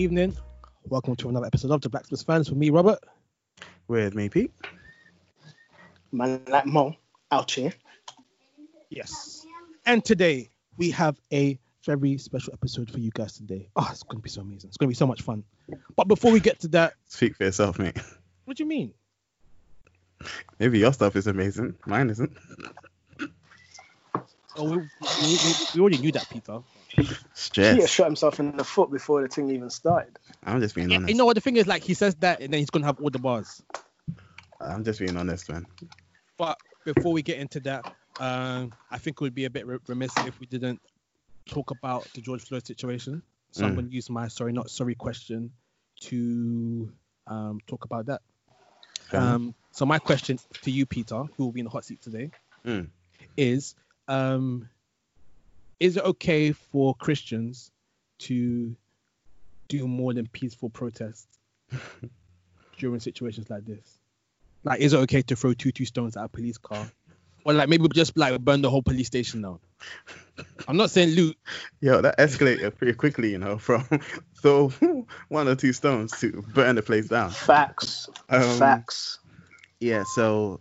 evening. Welcome to another episode of the Blacksmith's Furnace with me, Robert. With me, Pete. Man like Mo out here. Yes. And today we have a very special episode for you guys today. Oh, it's going to be so amazing. It's going to be so much fun. But before we get to that, Speak for yourself, mate. what do you mean? Maybe your stuff is amazing. Mine isn't. Oh, we, we, we, we already knew that, Peter. Stress. He shot himself in the foot before the thing even started. I'm just being Yeah, honest. you know what? The thing is, like, he says that and then he's going to have all the bars. I'm just being honest, man. But before we get into that, um, I think it would be a bit remiss if we didn't talk about the George Floyd situation. So I'm Mm. going to use my sorry, not sorry question to um, talk about that. Fair. Um, so my question to you, Peter, who will be in the hot seat today, Mm. is: um, Is it okay for Christians to do more than peaceful protests during situations like this? Like, is it okay to throw two two stones at a police car, or like maybe just like burn the whole police station down? I'm not saying loot. Yo, that escalated pretty quickly, you know, from so one or two stones to burn the place down. Facts. Um, Facts. Yeah, so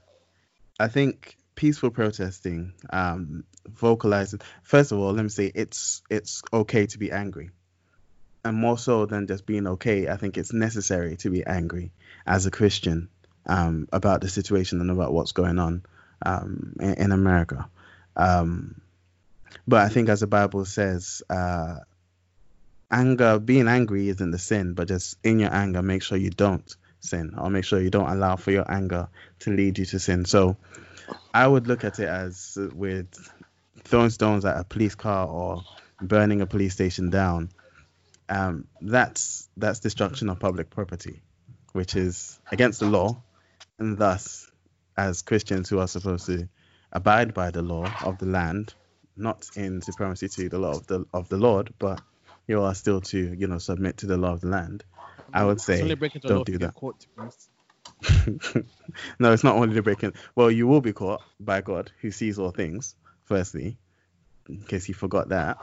I think peaceful protesting, um, vocalizing. First of all, let me say it's it's okay to be angry, and more so than just being okay. I think it's necessary to be angry as a Christian um, about the situation and about what's going on um, in, in America. Um, but I think, as the Bible says, uh, anger, being angry isn't the sin, but just in your anger, make sure you don't sin or make sure you don't allow for your anger to lead you to sin. So I would look at it as with throwing stones at a police car or burning a police station down. Um, that's that's destruction of public property, which is against the law, and thus, as Christians who are supposed to abide by the law of the land, not in supremacy to the law of the of the Lord, but you are still to you know submit to the law of the land. I would say only breaking the don't do that. caught, to be honest. no, it's not only the breaking. Well, you will be caught by God, who sees all things. Firstly, in case you forgot that.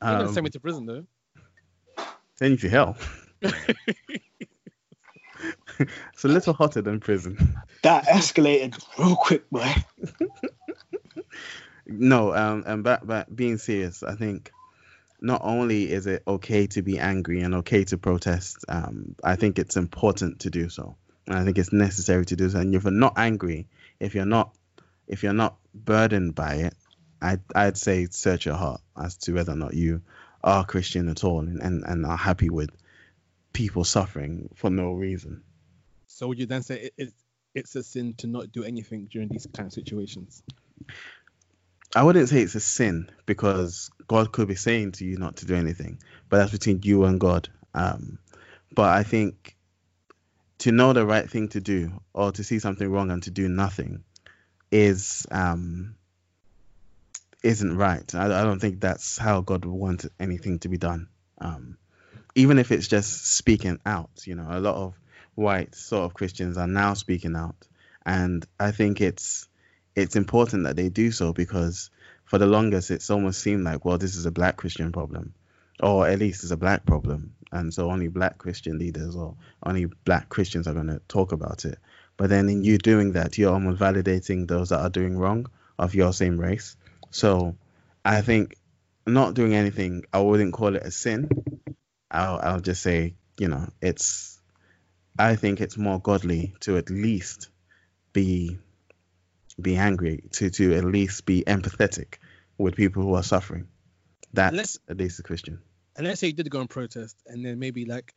They're gonna Um, send me to prison though. send you to hell. it's a little hotter than prison. That escalated real quick, boy. No, um, and back, back being serious, I think not only is it okay to be angry and okay to protest, um, I think it's important to do so, and I think it's necessary to do so. And if you're not angry, if you're not, if you're not burdened by it, I'd I'd say search your heart as to whether or not you are Christian at all and, and, and are happy with people suffering for no reason. So would you then say it, it, it's a sin to not do anything during these kind of situations? I wouldn't say it's a sin because God could be saying to you not to do anything, but that's between you and God. Um, but I think to know the right thing to do or to see something wrong and to do nothing is um, isn't right. I, I don't think that's how God would want anything to be done. Um, even if it's just speaking out, you know, a lot of white sort of Christians are now speaking out, and I think it's it's important that they do so because for the longest it's almost seemed like well this is a black christian problem or at least it's a black problem and so only black christian leaders or only black christians are going to talk about it. But then in you doing that you're almost validating those that are doing wrong of your same race. So i think not doing anything i wouldn't call it a sin. I'll, I'll just say you know it's i think it's more godly to at least be be angry to to at least be empathetic with people who are suffering. That's Let's- at least a christian And let's say you did go and protest, and then maybe like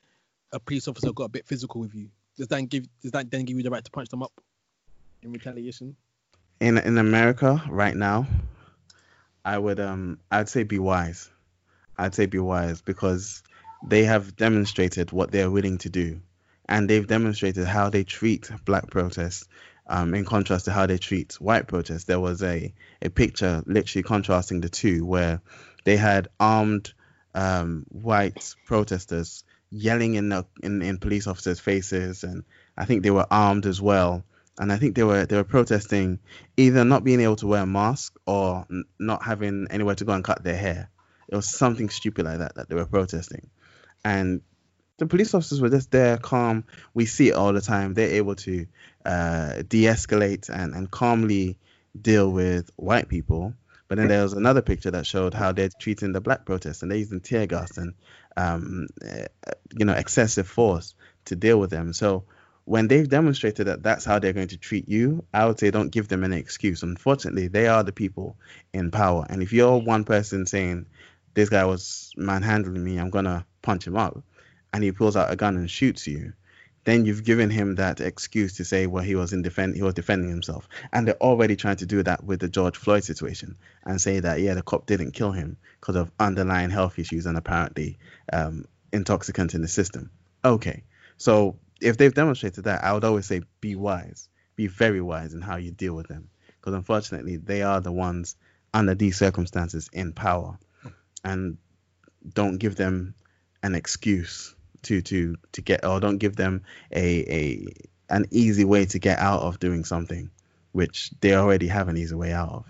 a police officer got a bit physical with you. Does that give does that then give you the right to punch them up in retaliation? in in america right now i would um i'd say be wise i'd say be wise because they have demonstrated what they're willing to do and they've demonstrated how they treat black protests um, in contrast to how they treat white protests. There was a, a picture literally contrasting the two where they had armed um, white protesters yelling in, the, in in police officers' faces, and I think they were armed as well. And I think they were they were protesting either not being able to wear a mask or n- not having anywhere to go and cut their hair. It was something stupid like that that they were protesting. and the police officers were just there, calm. We see it all the time. They're able to uh, de-escalate and, and calmly deal with white people. But then there was another picture that showed how they're treating the black protests, and they're using tear gas and um, uh, you know excessive force to deal with them. So when they've demonstrated that that's how they're going to treat you, I would say don't give them any excuse. Unfortunately, they are the people in power, and if you're one person saying this guy was manhandling me, I'm gonna punch him up, and he pulls out a gun and shoots you, then you've given him that excuse to say, well, he was in defend, he was defending himself, and they're already trying to do that with the George Floyd situation and say that yeah, the cop didn't kill him because of underlying health issues and apparently um, intoxicants in the system. Okay, so if they've demonstrated that, I would always say be wise, be very wise in how you deal with them, because unfortunately they are the ones under these circumstances in power, and don't give them an excuse to to to get or don't give them a a an easy way to get out of doing something which they already have an easy way out of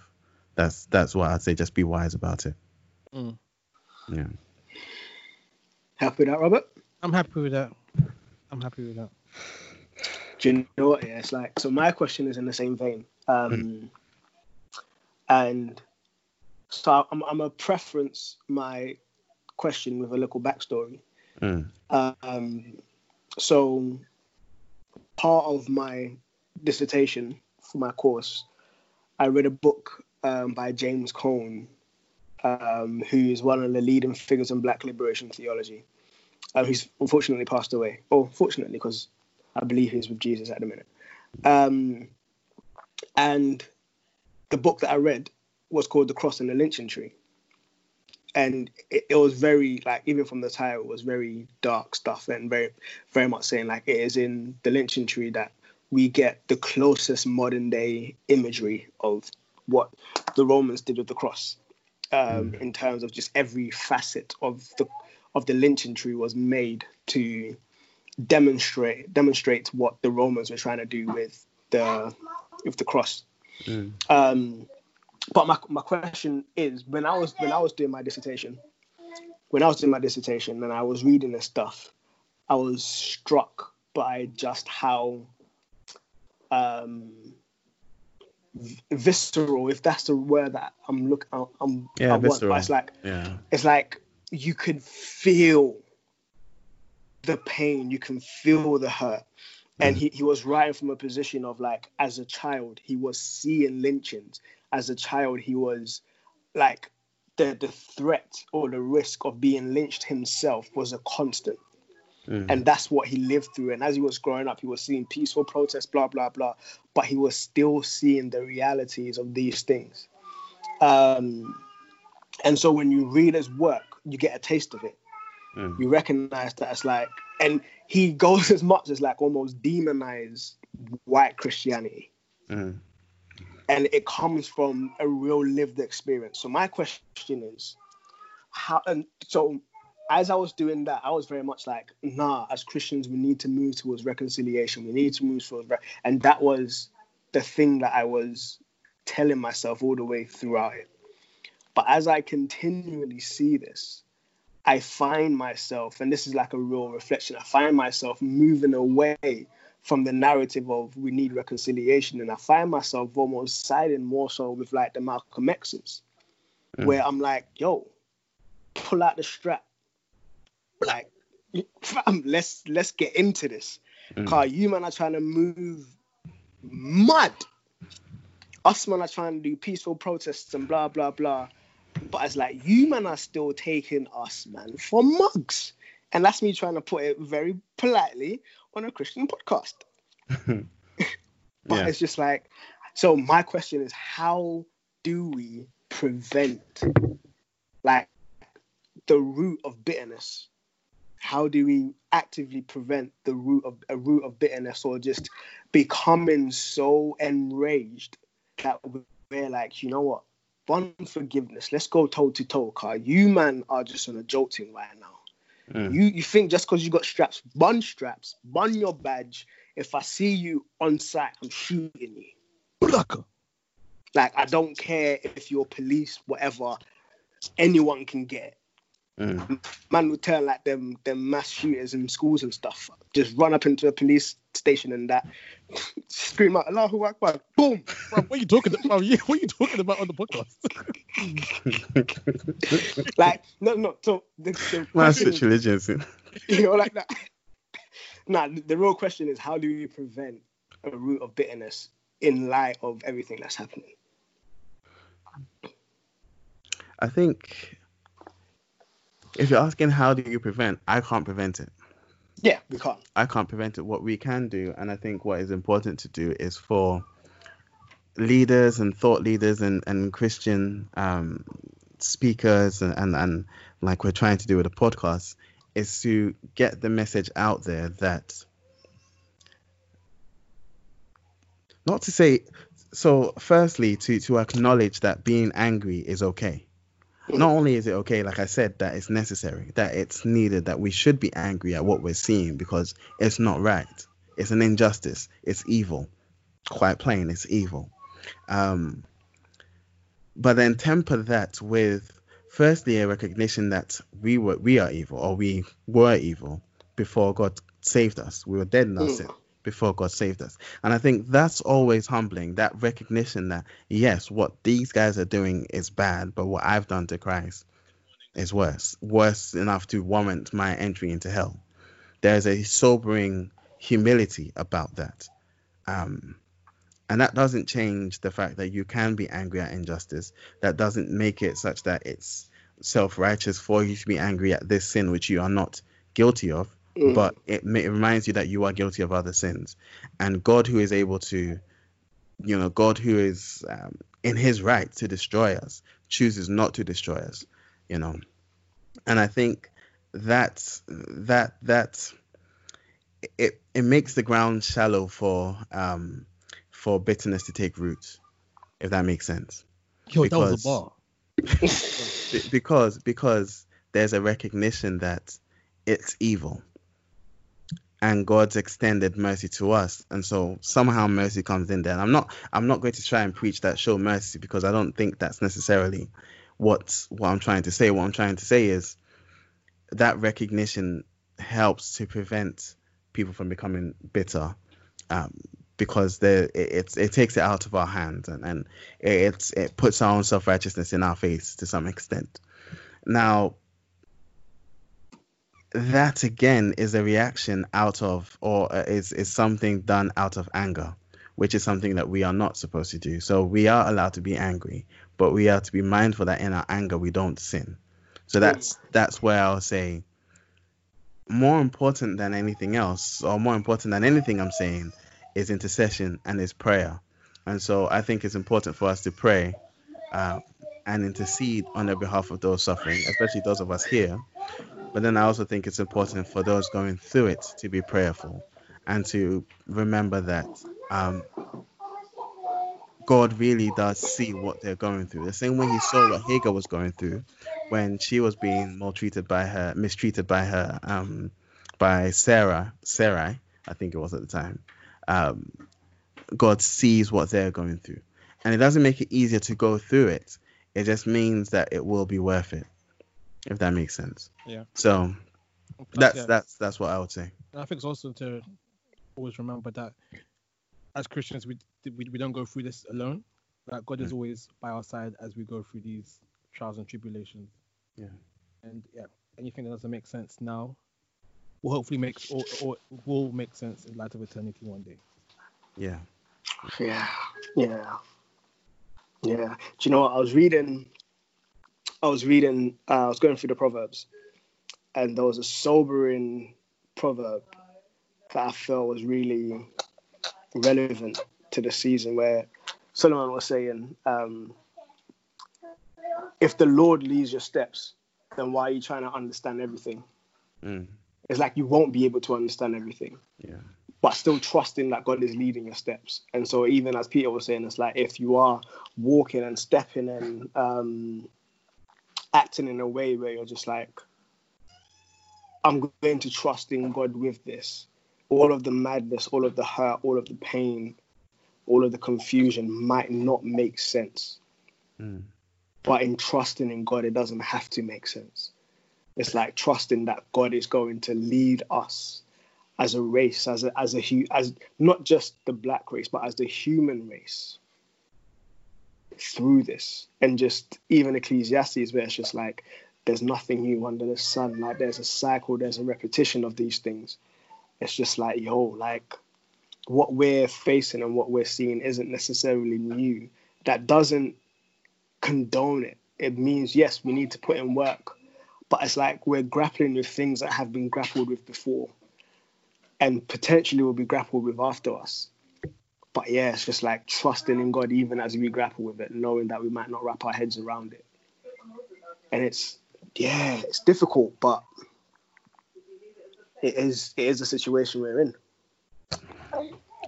that's that's why i'd say just be wise about it Mm. yeah Happy with that, Robert? I'm happy with that. I'm happy with that. Do you know what? Yeah, it's like so. My question is in the same vein, um, and so I'm I'm a preference my question with a little backstory. Mm. Um, so part of my dissertation for my course, I read a book um, by James Cone, um, who is one of the leading figures in Black liberation theology. Um, he's unfortunately passed away. Oh, fortunately, because I believe he's with Jesus at the minute. Um, and the book that I read was called The Cross and the Lynching Tree. And it, it was very, like, even from the title, it was very dark stuff and very, very much saying, like, it is in the lynching tree that we get the closest modern day imagery of what the Romans did with the cross um, in terms of just every facet of the of the lynching tree was made to demonstrate demonstrate what the Romans were trying to do with the with the cross. Mm. Um, but my my question is when I was when I was doing my dissertation, when I was doing my dissertation and I was reading this stuff, I was struck by just how um, v- visceral, if that's the word that I'm looking, I'm, Yeah, I want, it's like yeah it's like you could feel the pain, you can feel the hurt. And he, he was writing from a position of like, as a child, he was seeing lynchings. As a child, he was like, the, the threat or the risk of being lynched himself was a constant. Mm. And that's what he lived through. And as he was growing up, he was seeing peaceful protests, blah, blah, blah. But he was still seeing the realities of these things. Um, and so when you read his work, you get a taste of it. Mm. You recognize that it's like, and he goes as much as like almost demonize white Christianity. Mm. And it comes from a real lived experience. So my question is, how? And so as I was doing that, I was very much like, nah. As Christians, we need to move towards reconciliation. We need to move towards, re-. and that was the thing that I was telling myself all the way throughout it. But as I continually see this, I find myself, and this is like a real reflection, I find myself moving away from the narrative of we need reconciliation. And I find myself almost siding more so with like the Malcolm X's, Mm. where I'm like, yo, pull out the strap. Like, fam, let's let's get into this. Mm. Car, you man are trying to move mud. Us man are trying to do peaceful protests and blah blah blah. But it's like you man are still taking us, man, for mugs. And that's me trying to put it very politely on a Christian podcast. But Yeah. it's just like, so my question is, how do we prevent like the root of bitterness? How do we actively prevent the root of a root of bitterness or just becoming so enraged that we're like, you know what? Unforgiveness. Let's go toe to toe, car. You man are just on a jolting right now. Mm. You you think just because you got straps, bun straps, bun your badge. If I see you on site, I'm shooting you. Blocker. Like I don't care if you're police, whatever. Anyone can get. It. Mm. Man would turn like them them mass shooters in schools and stuff. Just run up into a police station and that scream out Allahu Akbar, boom. Bro, what are you talking about? What are you talking about on the podcast? Like no no so the, the Man, question switch religions. you know like that. Nah, the, the real question is how do you prevent a root of bitterness in light of everything that's happening? I think if you're asking how do you prevent, I can't prevent it. Yeah, we can't. I can't prevent it. What we can do, and I think what is important to do, is for leaders and thought leaders and, and Christian um, speakers and, and, and like we're trying to do with a podcast, is to get the message out there that not to say so firstly to to acknowledge that being angry is okay not only is it okay like i said that it's necessary that it's needed that we should be angry at what we're seeing because it's not right. It's an injustice. It's evil. Quite plain it's evil. Um but then temper that with firstly a recognition that we were we are evil or we were evil before god saved us. We were dead in our Mm. sin before god saved us. And i think that's always humbling that recognition that yes what these guys are doing is bad but what i've done to christ is worse worse enough to warrant my entry into hell. There's a sobering humility about that. Um and that doesn't change the fact that you can be angry at injustice. That doesn't make it such that it's self-righteous for you to be angry at this sin which you are not guilty of Mm. but it, it reminds you that you are guilty of other sins and god who is able to you know god who is um, in his right to destroy us chooses not to destroy us you know and i think that that that it it makes the ground shallow for um for bitterness to take root if that makes sense Yo, that was Because- a bar. Because because there's a recognition that it's evil and god's extended mercy to us. And so somehow mercy comes in there. And i'm not i'm not going to try and preach that show mercy because i don't think that's necessarily what what i'm trying to say. What i'm trying to say is that recognition helps to prevent people from becoming bitter um, because it, it's it takes it out of our hands and and it, it puts our own self-righteousness in our face to some extent. Now that again is a reaction out of or uh, is is something done out of anger which is something that we are not supposed to do. So we are allowed to be angry but we are to be mindful that in our anger we don't sin. So that's that's where i'll say more important than anything else or more important than anything i'm saying is intercession and is prayer. And so i think it's important for us to pray uh, and intercede on the behalf of those suffering especially those of us here but then I also think it's important for those going through it to be prayerful and to remember that um, God really does see what they're going through. The same way He saw what Hagar was going through when she was being maltreated by her, mistreated by her, um, by Sarah, Sarai, I think it was at the time. Um, God sees what they're going through, and it doesn't make it easier to go through it. It just means that it will be worth it, if that makes sense. Yeah. So Plus, that's yeah, that's that's what I would say. and I think it's also to always remember that as Christians, we we, we don't go through this alone. That God is Mm. always by our side as we go through these trials and tribulations. Yeah. And yeah, anything that doesn't make sense now will hopefully make or, or will make sense in light of eternity one day. Yeah. Yeah, yeah, yeah. Do you know what? I was reading, I was reading, uh, I was going through the Proverbs, and there was a sobering proverb that I felt was really relevant to the season where Solomon was saying, um, if the Lord leads your steps, then why are you trying to understand everything? Mm. It's like you won't be able to understand everything Yeah. but still trusting that God is leading your steps. And so, even as Peter was saying, it's like if you are walking and stepping and um, acting in a way where you're just like, I'm going to trust in God with this. All of the madness, all of the hurt, all of the pain, all of the confusion might not make sense. Mm. But in trusting in God, it doesn't have to make sense. It's like trusting that God is going to lead us as a race, as a as a hu- as not just the black race, but as the human race through this. And just even Ecclesiastes, where it's just like there's nothing new under the sun. Like there's a cycle, there's a repetition of these things. It's just like, yo, like what we're facing and what we're seeing isn't necessarily new. That doesn't condone it. It means yes, we need to put in work, but it's like we're grappling with things that have been grappled with before, and potentially will be grappled with after us. But yeah, it's just like trusting in God even as we grapple with it, knowing that we might not wrap our heads around it. And it's yeah, it's difficult, but it is it is the situation we're in.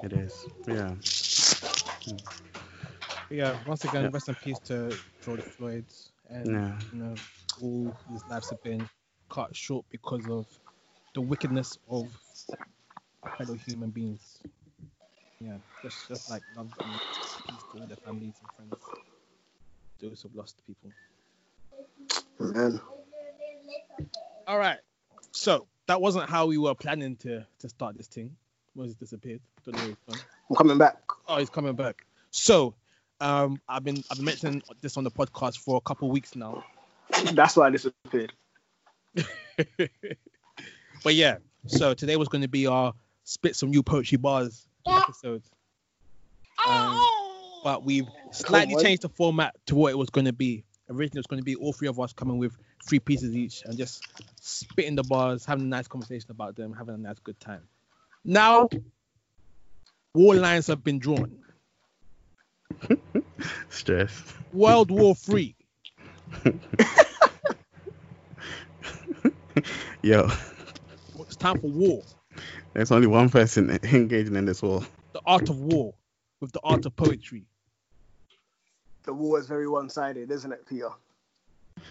It is. Yeah. Yeah, once again, Yeah. rest in peace to George Floyd. And, Yeah. you know, all his lives have been cut short because of the wickedness of fellow human beings. Yeah, just just like love and peace to all their families and friends. Those who've lost people. Man. All right. So that wasn't how we were planning to to start this thing. Moses disappeared. Don't know where. I'm coming back. Oh, he's coming back. So, um, I've been I've been mentioning this on the podcast for a couple weeks now. That's why I disappeared. but yeah, so today was going to be our spit some new poetry bars episode. Um, but we've slightly changed the format to what it was going to be. Originally, it was going to be all three of us coming with three pieces each and just spitting the bars, having a nice conversation about them, having a nice good time. Now, war lines have been drawn. Stress. World War Three. Yo, It's time for war. There's only one person engaging in this war. The art of war with the art of poetry. The war is very one-sided, isn't it, Peter?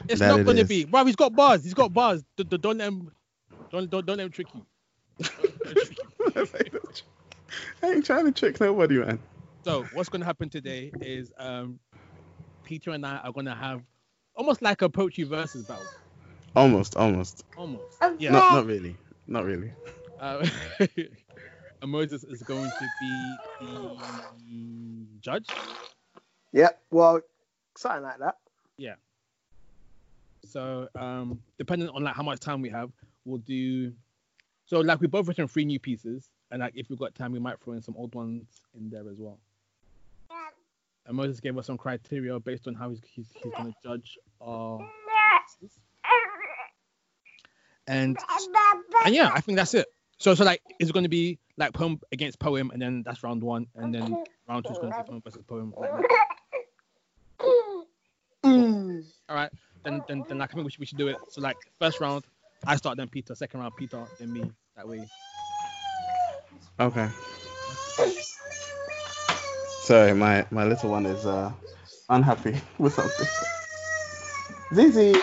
It's That not it going to is. be. Bro, he's got bars. He's got bars. D- d- Don't let him. Don't don't don't let him trick you. I ain't trying to trick nobody, man. So what's going to happen today is um, Peter and I are going to have almost like a poetry versus battle. Almost, almost. Almost. Yeah. Not, not really. Not really. Uh, Moses is going to be the judge. Yeah. Well, something like that. Yeah. So um, depending on like how much time we have, we'll do. So like we both written three new pieces, and like if we've got time, we might throw in some old ones in there as well. And Moses gave us some criteria based on how he's he's, he's going to judge our. And and yeah, I think that's it. So so like it's going to be like poem against poem, and then that's round one, and then round two is going to be poem versus poem. Like that. Mm. All right, then then then like I think we should, we should do it. So like first round, I start, then Peter. Second round, Peter, then me. That way. Okay. Sorry, my my little one is uh unhappy with something. Zizi.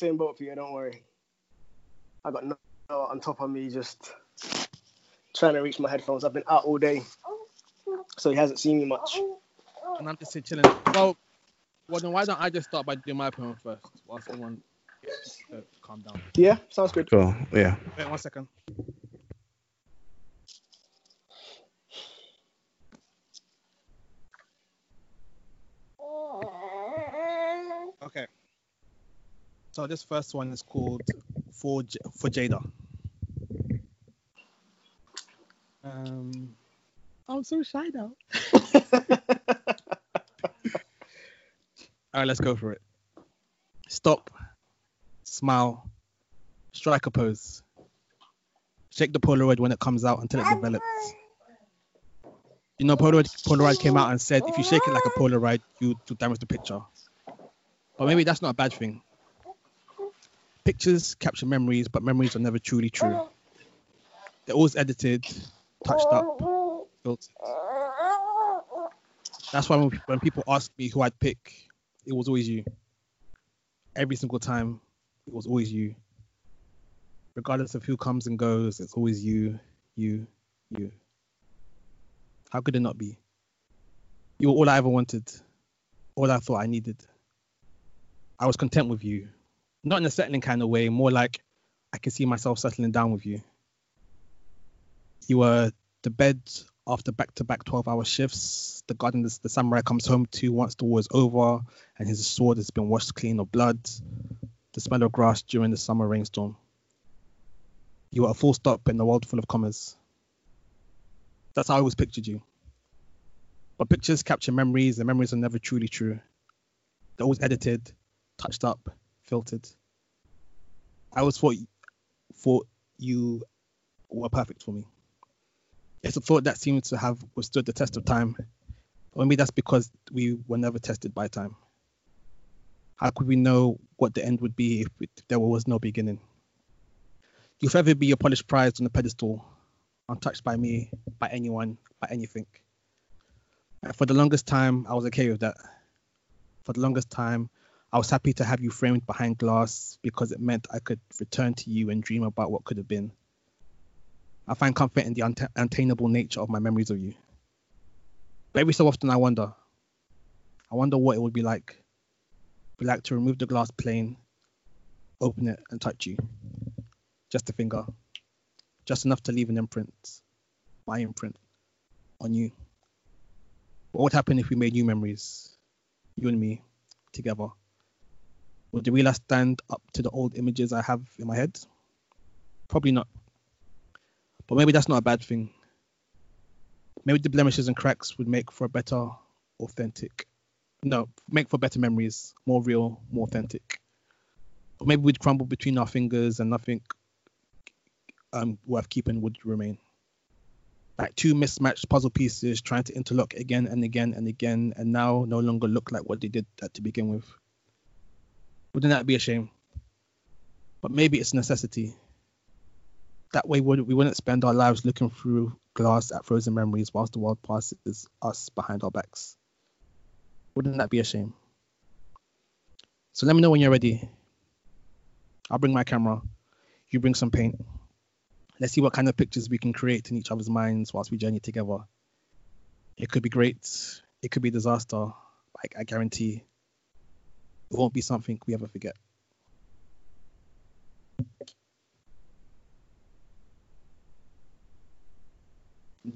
Same boat, for you. Don't worry. I got no no on top of me, just trying to reach my headphones. I've been out all day, so he hasn't seen me much. And I'm just chilling. Well, well then why don't I just start by doing my poem first, while someone gets uh, to calm down. Yeah, sounds good. Cool. Yeah. Wait one second. Okay. So this first one is called for J- for Jada. Um, I'm so shy now. All right, let's go for it. Stop, smile, strike a pose. Shake the Polaroid when it comes out until it develops. You know, Polaroid, Polaroid came out and said if you shake it like a Polaroid, you to damage the picture. But maybe that's not a bad thing. Pictures capture memories, but memories are never truly true. They're always edited, touched up, filtered. That's why when, people ask me who I'd pick, it was always you. Every single time, it was always you. regardless of who comes and goes, it's always you, you, you. How could it not be? You were all I ever wanted, all I thought I needed. I was content with you, not in a settling kind of way, more like I can see myself settling down with you. You were the bed after back-to-back 12-hour shifts. The garden the, the samurai comes home to once the war is over, and his sword has been washed clean of blood. The smell of grass during the summer rainstorm. You were a full stop in a world full of commas. That's how I always pictured you. But pictures capture memories, and memories are never truly true. They're always edited, touched up, filtered. I was thought thought you were perfect for me. It's a thought that seems to have withstood the test of time. Or maybe that's because we were never tested by time. How could we know what the end would be if, it, if there was no beginning? You'll forever be a polished prize on a pedestal, untouched by me, by anyone, by anything. And for the longest time, I was okay with that. For the longest time, I was happy to have you framed behind glass because it meant I could return to you and dream about what could have been. I find comfort in the unattainable nature of my memories of you. But every so often I wonder. I wonder what it would be like. Be like to remove the glass plane, open it and touch you. Just a finger. Just enough to leave an imprint. My imprint. On you. What would happen if we made new memories? You and me together. Real us stand up to the old images I have in my head? Probably not. But maybe that's not a bad thing. Maybe the blemishes and cracks would make for a better, authentic, no, make for better memories, more real, more authentic. Or maybe we'd crumble between our fingers and nothing um, worth keeping would remain. Like two mismatched puzzle pieces trying to interlock again and again and again, and now no longer look like what they did to begin with. Wouldn't that be a shame? But maybe it's necessity. That way, we wouldn't spend our lives looking through glass at frozen memories whilst the world passes us behind our backs. Wouldn't that be a shame? So let me know when you're ready. I'll bring my camera. You bring some paint. Let's see what kind of pictures we can create in each other's minds whilst we journey together. It could be great. It could be disaster. Like I guarantee it won't be something we ever forget.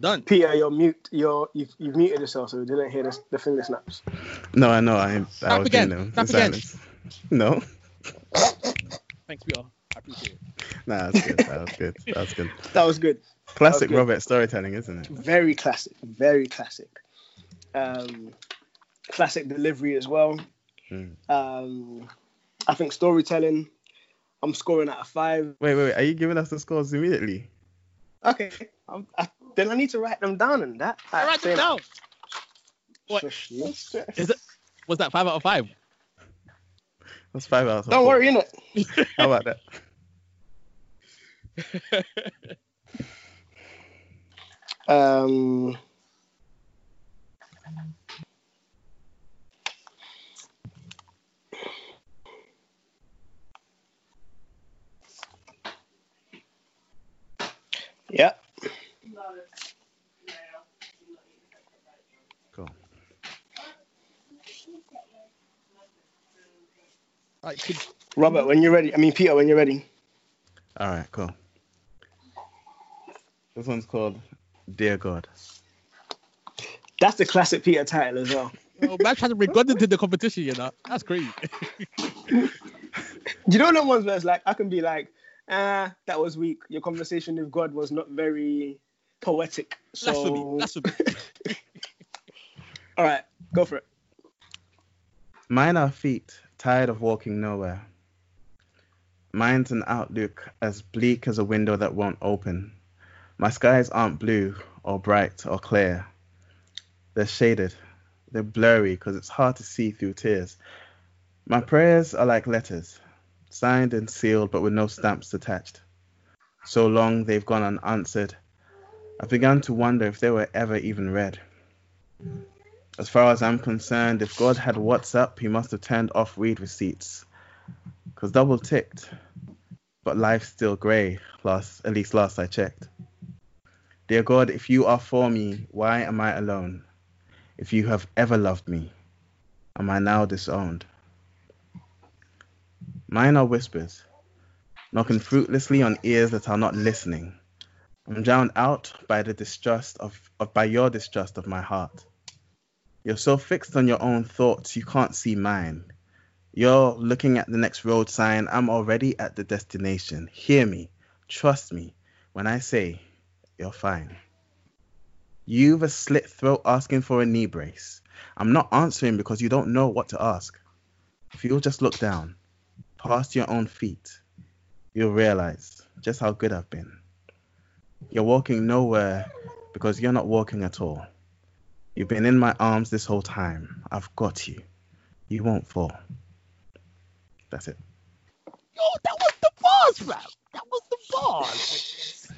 Done. Peter, you're mute. You're you've, you've muted yourself, so we didn't hear this, the finger snaps. No, I know. I, I Snap was again. doing. Snap in again. silence. No. Thanks, Peter. I appreciate it. Nah, that's good. That was good. That was good. That was good. Classic Okay. Robert storytelling, isn't it? Very classic. Very classic. Um, classic delivery as well. Mm. Um, I think storytelling. I'm scoring out of five. Wait, wait, wait. Are you giving us the scores immediately? Okay. I'm, I, then I need to write them down and that. All right, Same. now. What? Shush, you. It? Was that five out of five? That's five out of Don't four. worry, innit? How about that? Um, yeah. Cool. Right, could, Robert, when you're ready. I mean, Peter, when you're ready. All right, cool. This one's called Dear God. That's the classic Peter title as well. oh, man trying to bring God into the competition, you know. That's crazy. Do you know the ones where it's like I can be like, ah, that was weak. Your conversation with God was not very poetic. Blasphemy. So, Blasphemy. all right, go for it. Mine are feet, tired of walking nowhere. Mine's an outlook as bleak as a window that won't open. My skies aren't blue or bright or clear. They're shaded. They're blurry because it's hard to see through tears. My prayers are like letters, signed and sealed but with no stamps attached. So long they've gone unanswered. I've begun to wonder if they were ever even read. As far as I'm concerned, if God had WhatsApp, he must have turned off read receipts. Because double ticked, but life's still grey, last, at least last I checked. Dear God, if you are for me, why am I alone? If you have ever loved me, am I now disowned? Mine are whispers, knocking fruitlessly on ears that are not listening. I'm drowned out by the distrust of, of by your distrust of my heart. You're so fixed on your own thoughts you can't see mine. You're looking at the next road sign. I'm already at the destination. Hear me, trust me when I say you're fine. You've a slit throat asking for a knee brace. I'm not answering because you don't know what to ask. If you'll just look down, past your own feet, you'll realize just how good I've been. You're walking nowhere because you're not walking at all. You've been in my arms this whole time. I've got you. You won't fall. That's it. Yo, that was the boss, rap. That was the boss.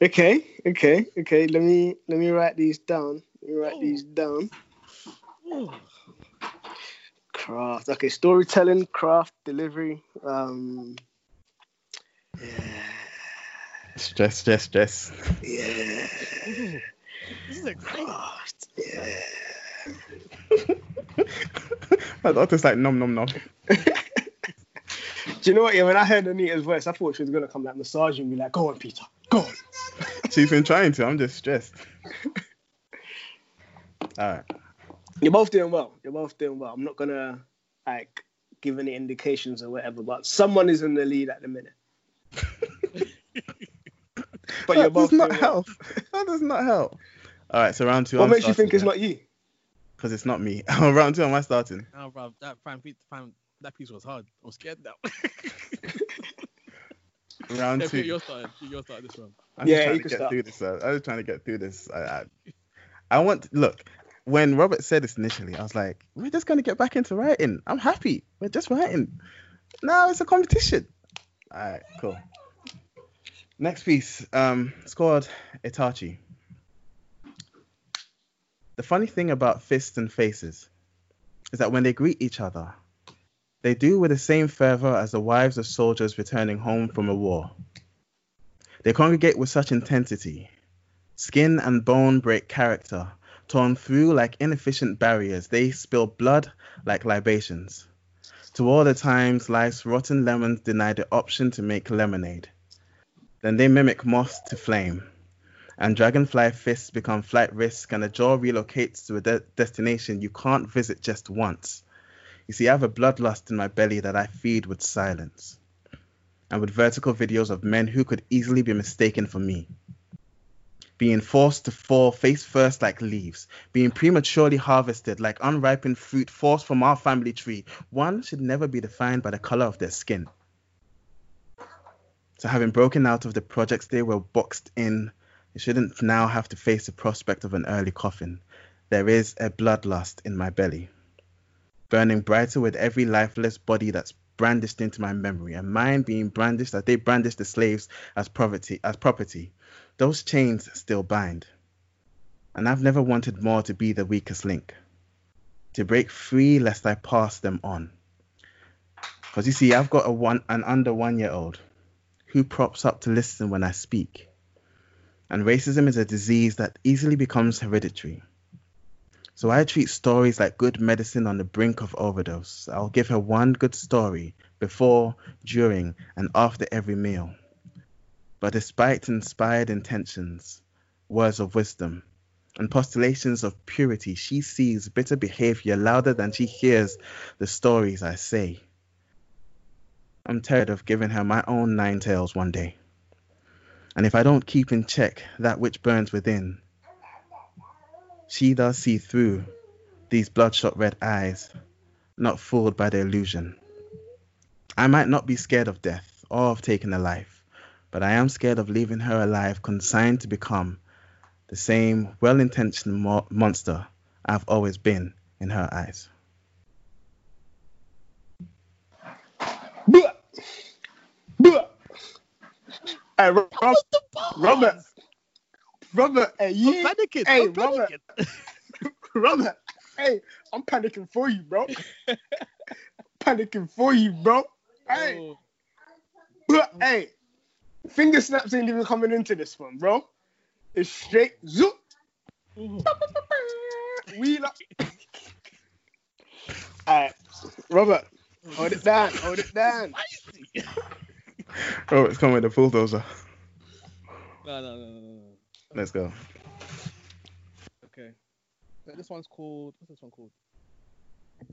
Okay, okay, okay. Let me let me write these down. Let me write these down. Craft. Okay, storytelling, craft, delivery. Um. Yeah. Stress, stress, stress. Yeah. This is a Craft. Yeah. My daughter's like, nom, nom, nom. Do you know what? Yeah, when I heard Anita's voice, I thought she was gonna come like massaging me, like, "Go on, Peter, go on." She's been trying to. I'm just stressed. All right. You're both doing well. You're both doing well. I'm not gonna like give any indications or whatever, but someone is in the lead at the minute. But you're that both does not doing well. help. That does not help. All right, so round two. What I'm makes you think it's not you? Because it's not me. round two, am I starting? Oh, bro, that fan, fan, that piece was hard. I'm scared now. Round yeah, two. you're starting. You're starting this one. I'm Yeah, just trying you to can get start. through this. Uh, I was trying to get through this. I, I, I want look. When Robert said this initially, I was like, "We're just gonna get back into writing. I'm happy. We're just writing. Now it's a competition." All right, cool. Next piece. Um, scored Itachi. The funny thing about fists and faces is that when they greet each other, they do with the same fervor as the wives of soldiers returning home from a war. They congregate with such intensity. Skin and bone break character. Torn through like inefficient barriers, they spill blood like libations. To all the times life's rotten lemons deny the option to make lemonade. Then they mimic moths to flame. And dragonfly fists become flight risk, and the jaw relocates to a de- destination you can't visit just once. You see, I have a bloodlust in my belly that I feed with silence and with vertical videos of men who could easily be mistaken for me. Being forced to fall face first like leaves, being prematurely harvested like unripened fruit forced from our family tree. One should never be defined by the color of their skin. So, having broken out of the projects they were boxed in, they shouldn't now have to face the prospect of an early coffin. There is a bloodlust in my belly, burning brighter with every lifeless body that's brandished into my memory, and mine being brandished as they brandished the slaves as property. As property, those chains still bind. And I've never wanted more to be the weakest link, to break free lest I pass them on. Because you see, I've got a one, an under one year old who props up to listen when I speak. And racism is a disease that easily becomes hereditary. So I treat stories like good medicine on the brink of overdose. I'll give her one good story before, during, and after every meal. But despite inspired intentions, words of wisdom, and postulations of purity, she sees bitter behavior louder than she hears the stories I say. I'm tired of giving her my own nine tails one day. And if I don't keep in check that which burns within, she does see through these bloodshot red eyes, not fooled by the illusion. I might not be scared of death or of taking a life, but I am scared of leaving her alive, consigned to become the same well intentioned mo- monster I've always been in her eyes. Blah. Blah. Hey, Ro- Ro- the boss? Robert. Robert, hey, I'm you, panicking. Hey, I'm Robert. panicking. Robert, hey, I'm panicking for you, bro. panicking for you, bro. Hey, Oh, hey, finger snaps ain't even coming into this one, bro. It's straight zoop. Wheel up. Alright, Robert, hold it down, hold it down. Oh, it's coming with a bulldozer. No, no, no, no, no. Let's go. Okay. So this one's called. What's this one called?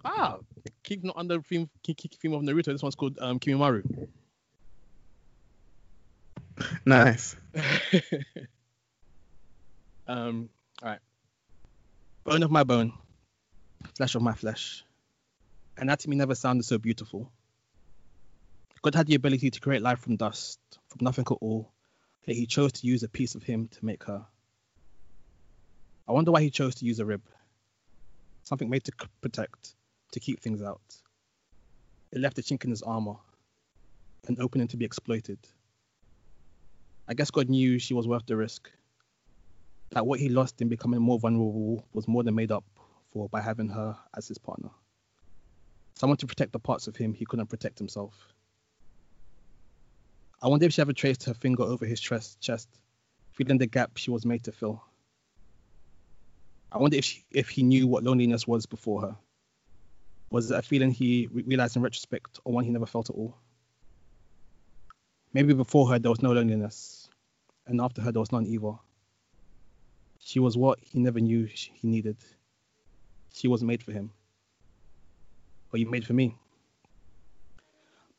Ah, keep not under theme, keep, keep theme of Naruto. This one's called um, Kimimaro. Nice. um. All right. Bone of my bone, flesh of my flesh. Anatomy never sounded so beautiful. God had the ability to create life from dust, from nothing at all, he chose to use a piece of him to make her. I wonder why he chose to use a rib. Something made to protect, to keep things out. It left a chink in his armor, an opening to be exploited. I guess God knew she was worth the risk. That what he lost in becoming more vulnerable was more than made up for by having her as his partner. Someone to protect the parts of him he couldn't protect himself. I wonder if she ever traced her finger over his chest, feeling the gap she was made to fill. I wonder if she, if he knew what loneliness was before her. Was it a feeling he re- realized in retrospect, or one he never felt at all? Maybe before her there was no loneliness, and after her there was none either. She was what he never knew he needed. She wasn't made for him. Or you made for me.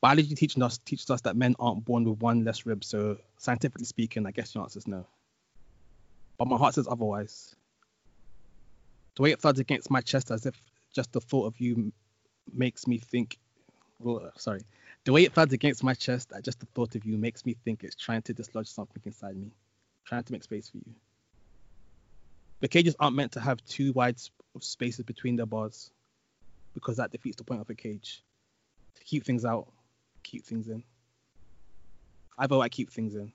Biology teaches us teaches us that men aren't born with one less rib, so scientifically speaking, I guess your answer is no. But my heart says otherwise. The way it thuds against my chest as if just the thought of you makes me think. Well, uh, sorry. The way it thuds against my chest at just the thought of you makes me think it's trying to dislodge something inside me, trying to make space for you. The cages aren't meant to have too wide sp- spaces between their bars, because that defeats the point of a cage. To keep things out, keep things in. I vote I keep things in.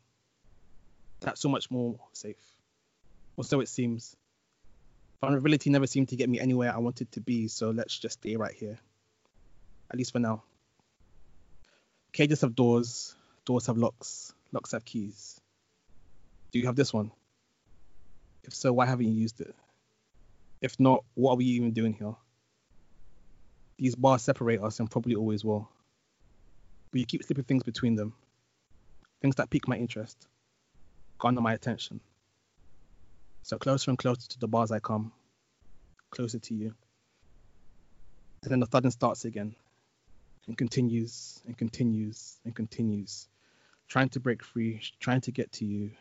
That's so much more safe. Or so it seems. Vulnerability never seemed to get me anywhere I wanted to be, so let's just stay right here. At least for now. Cages have doors, doors have locks, locks have keys. Do you have this one? If so, why haven't you used it? If not, what are we even doing here? These bars separate us and probably always will. But you keep slipping things between them. Things that pique my interest, garner my attention. So closer and closer to the bars I come, closer to you. And then the thudding starts again, and continues and continues and continues, trying to break free, trying to get to you.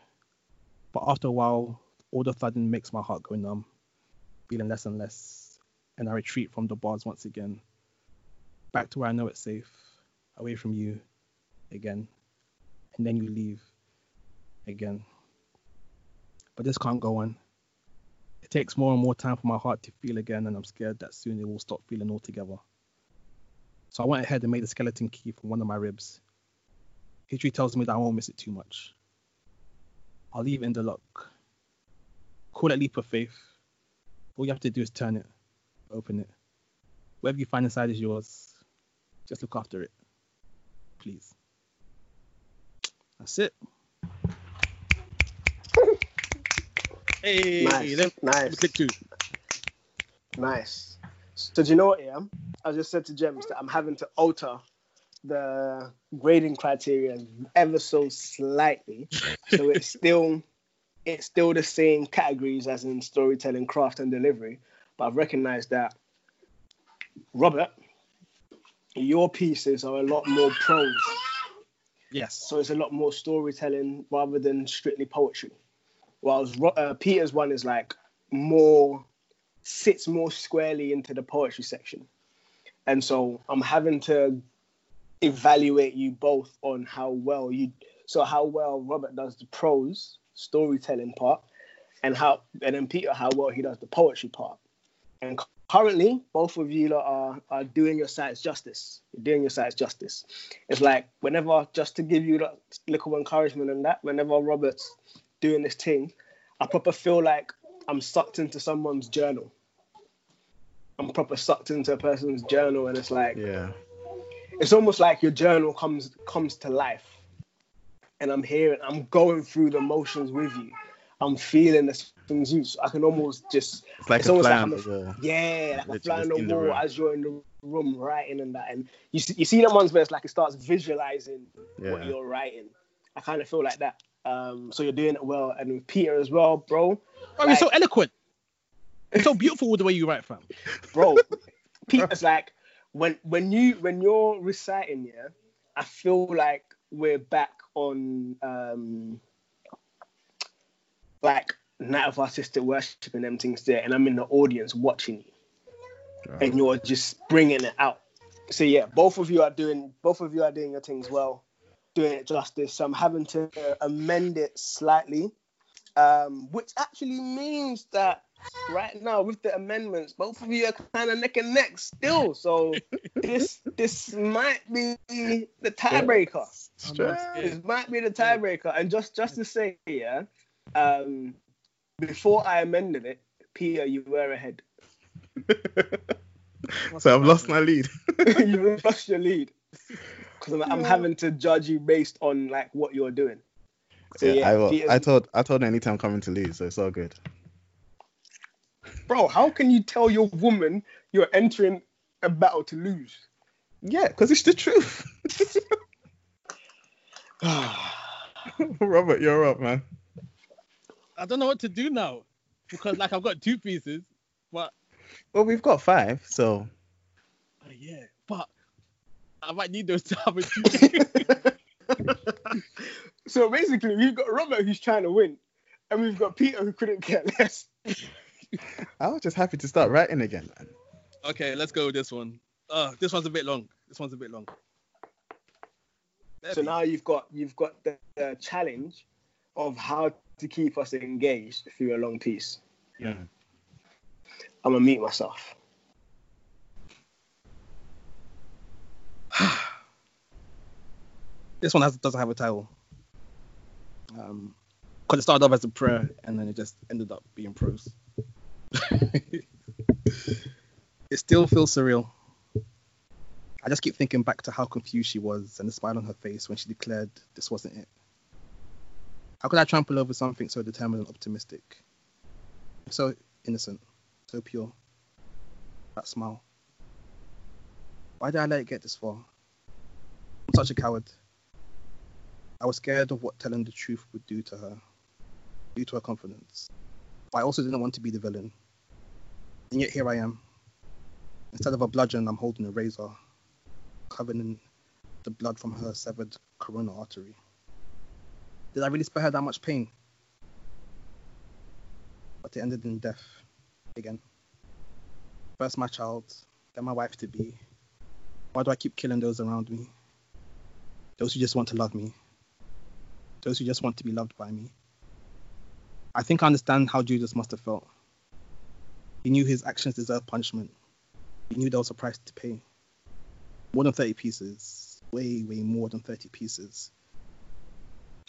But after a while, all the thudding makes my heart go numb, feeling less and less, and I retreat from the bars once again, back to where I know it's safe, away from you again, and then you leave again. But this can't go on. It takes more and more time for my heart to feel again, and I'm scared that soon it will stop feeling altogether. So I went ahead and made a skeleton key from one of my ribs. History tells me that I won't miss it too much. I'll leave it in the lock. Call it leap of faith. All you have to do is turn it, open it. Whatever you find inside is yours. Just look after it. Please. That's it. Hey, Nice, let nice. click two. Nice. So do you know what, yeah? I just said to James that I'm having to alter the grading criteria ever so slightly. so it's still it's still the same categories as in storytelling, craft, and delivery. But I've recognized that Robert, your pieces are a lot more prose. Yes. So it's a lot more storytelling rather than strictly poetry. Whilst uh, Peter's one is like more sits more squarely into the poetry section. And so I'm having to evaluate you both on how well you so how well Robert does the prose storytelling part and how and then Peter how well he does the poetry part. And currently both of you are are doing your sides justice. You're doing your sides justice. It's like whenever just to give you that little encouragement and that, whenever Robert's doing this thing, I proper feel like I'm sucked into someone's journal. I'm proper sucked into a person's journal, and it's like Yeah. it's almost like your journal comes comes to life and I'm hearing, I'm going through the motions with you. I'm feeling the things you. I can almost just. It's like It's a almost fly like on I'm the wall. Yeah, like a fly on the the wall as you're in the room writing and that, and you see, you see them ones where it's like it starts visualizing what you're writing. I kind of feel like that. Um, so you're doing it well, and with Peter as well, bro. Oh, you're so eloquent. It's so beautiful with the way you write, fam. bro. Peter's like when when you when you're reciting, yeah, I feel like we're back on um like Night of Artistic Worship and them things there, and I'm in the audience watching you, and you're just bringing it out. So yeah, both of you are doing both of you are doing your things well, doing it justice. So I'm having to amend it slightly, um, which actually means that right now with the amendments, both of you are kind of neck and neck still. So this this might be the tiebreaker. This might be the tiebreaker. And just just to say, yeah, um, before I amended it, Peter, you were ahead. so I've lost my lead. You've lost your lead because I'm, I'm having to judge you based on like what you're doing. So yeah, yeah, I, will. I told I told anytime coming to lose, so it's all good. bro, how can you tell your woman you're entering a battle to lose? Yeah, because it's the truth. Robert, you're up, man. I don't know what to do now because like I've got two pieces, but Well, we've got five, so uh, yeah, but I might need those other two. So basically, we've got Robert who's trying to win, and we've got Peter who couldn't care less. I was just happy to start writing again, man. okay, let's go with this one. Uh, this one's a bit long. This one's a bit long. There So we- now you've got you've got the, the challenge of how to keep us engaged through a long piece. Yeah. I'm gonna mute myself. This one has, doesn't have a title. Um, because it started off as a prayer and then it just ended up being prose. it still feels surreal. I just keep thinking back to how confused she was and the smile on her face when she declared this wasn't it. How could I trample over something so determined and optimistic? So innocent, so pure. That smile. Why did I let it get this far? I'm such a coward. I was scared of what telling the truth would do to her, due to her confidence. But I also didn't want to be the villain. And yet here I am. Instead of a bludgeon, I'm holding a razor, covered in the blood from her severed coronal artery. Did I really spare her that much pain? But it ended in death. Again. First my child, then my wife to be. Why do I keep killing those around me? Those who just want to love me. Those who just want to be loved by me. I think I understand how Judas must have felt. He knew his actions deserved punishment. He knew there was a price to pay. More than 30 pieces. Way, way more than 30 pieces.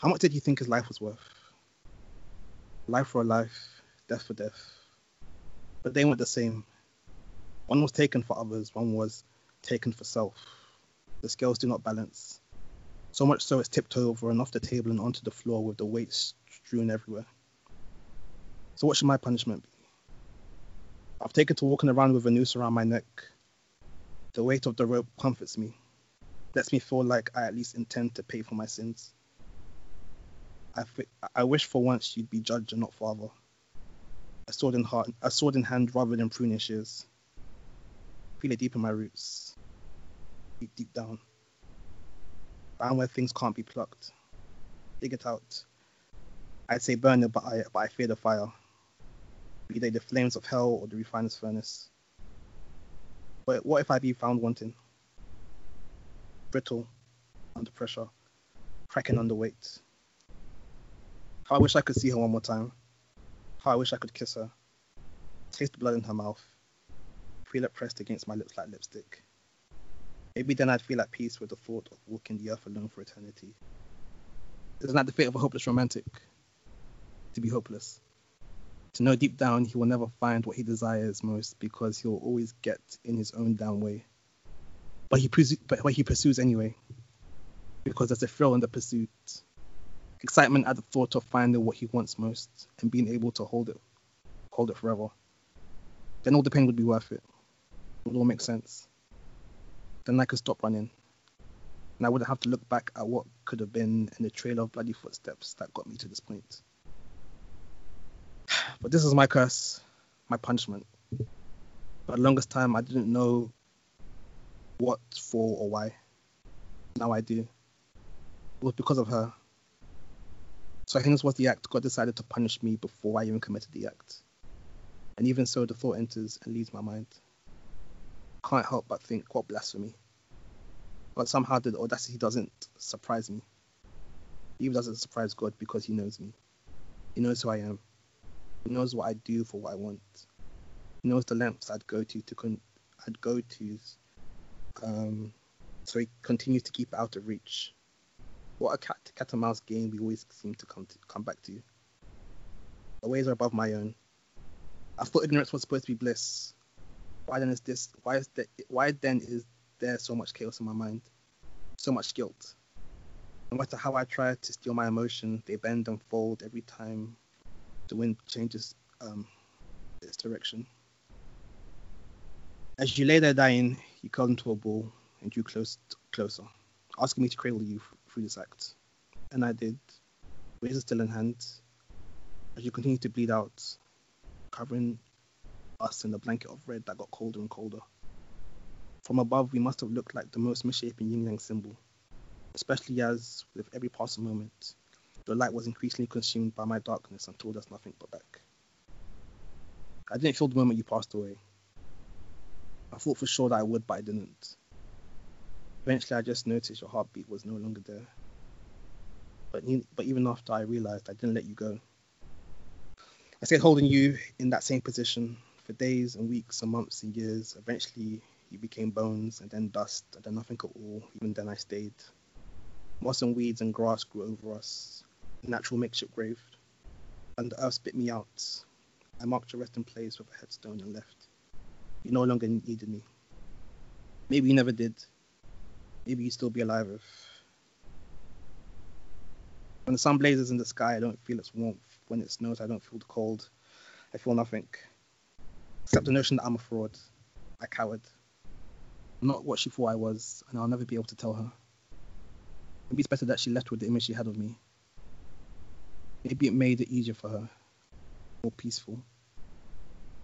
How much did he think his life was worth? Life for a life, death for death. But they weren't the same. One was taken for others, one was taken for self. The scales do not balance. So much so it's tipped over and off the table and onto the floor with the weights strewn everywhere. So what should my punishment be? I've taken to walking around with a noose around my neck. The weight of the rope comforts me, lets me feel like I at least intend to pay for my sins. I, wish for once you'd be judge and not father. A sword in heart, a sword in hand rather than pruning shears. Feel it deep in my roots, deep deep down. Down where things can't be plucked. Dig it out. I'd say burn it, but I but I fear the fire. Be they the flames of hell or the refiner's furnace. But what if I be found wanting? Brittle, under pressure, cracking under weight. How I wish I could see her one more time. How I wish I could kiss her. Taste the blood in her mouth. Feel it pressed against my lips like lipstick. Maybe then I'd feel at peace with the thought of walking the earth alone for eternity. Isn't that the fate of a hopeless romantic? To be hopeless. To know deep down he will never find what he desires most because he'll always get in his own damn way. But he, but he pursues anyway. Because there's a thrill in the pursuit. excitement at the thought of finding what he wants most and being able to hold it, hold it forever. Then all the pain would be worth it. It would all make sense. Then I could stop running. And I wouldn't have to look back at what could have been in the trail of bloody footsteps that got me to this point. But this is my curse, my punishment. For the longest time, I didn't know what for or why. Now I do. It was because of her. So I think this was the act God decided to punish me before I even committed the act. And even so, the thought enters and leaves my mind. Can't help but think, what blasphemy. But somehow the audacity doesn't surprise me. Even doesn't surprise God because He knows me. He knows who I am. He knows what I do for what I want. He knows the lengths I'd go to to con- I'd go to, um, so He continues to keep out of reach. What a cat cat and mouse game we always seem to come to come back to. The ways are above my own. I thought ignorance was supposed to be bliss. Why then is this? Why is that? Why then is there so much chaos in my mind? So much guilt. No matter how I try to steal my emotion, they bend and fold every time the wind changes um, its direction. As you lay there dying, you curled into a ball and drew close closer, asking me to cradle you through this act. And I did, razor still in hand, as you continued to bleed out, covering us in a blanket of red that got colder and colder. From above, we must have looked like the most misshapen yin yang symbol, especially as, with every passing moment, the light was increasingly consumed by my darkness and told us nothing but back. I didn't feel the moment you passed away. I thought for sure that I would, but I didn't. Eventually, I just noticed your heartbeat was no longer there. But, but even after I realized, I didn't let you go. I stayed holding you in that same position for days and weeks and months and years. Eventually, he became bones and then dust and then nothing at all. Even then, I stayed. Moss and weeds and grass grew over us, a natural makeshift grave. And the earth spit me out. I marked your resting place with a headstone and left. You no longer needed me. Maybe you never did. Maybe you'd still be alive if. When the sun blazes in the sky, I don't feel its warmth. When it snows, I don't feel the cold. I feel nothing. Except the notion that I'm a fraud. a coward. Not what she thought I was, and I'll never be able to tell her. Maybe it's better that she left with the image she had of me. Maybe it made it easier for her. More peaceful.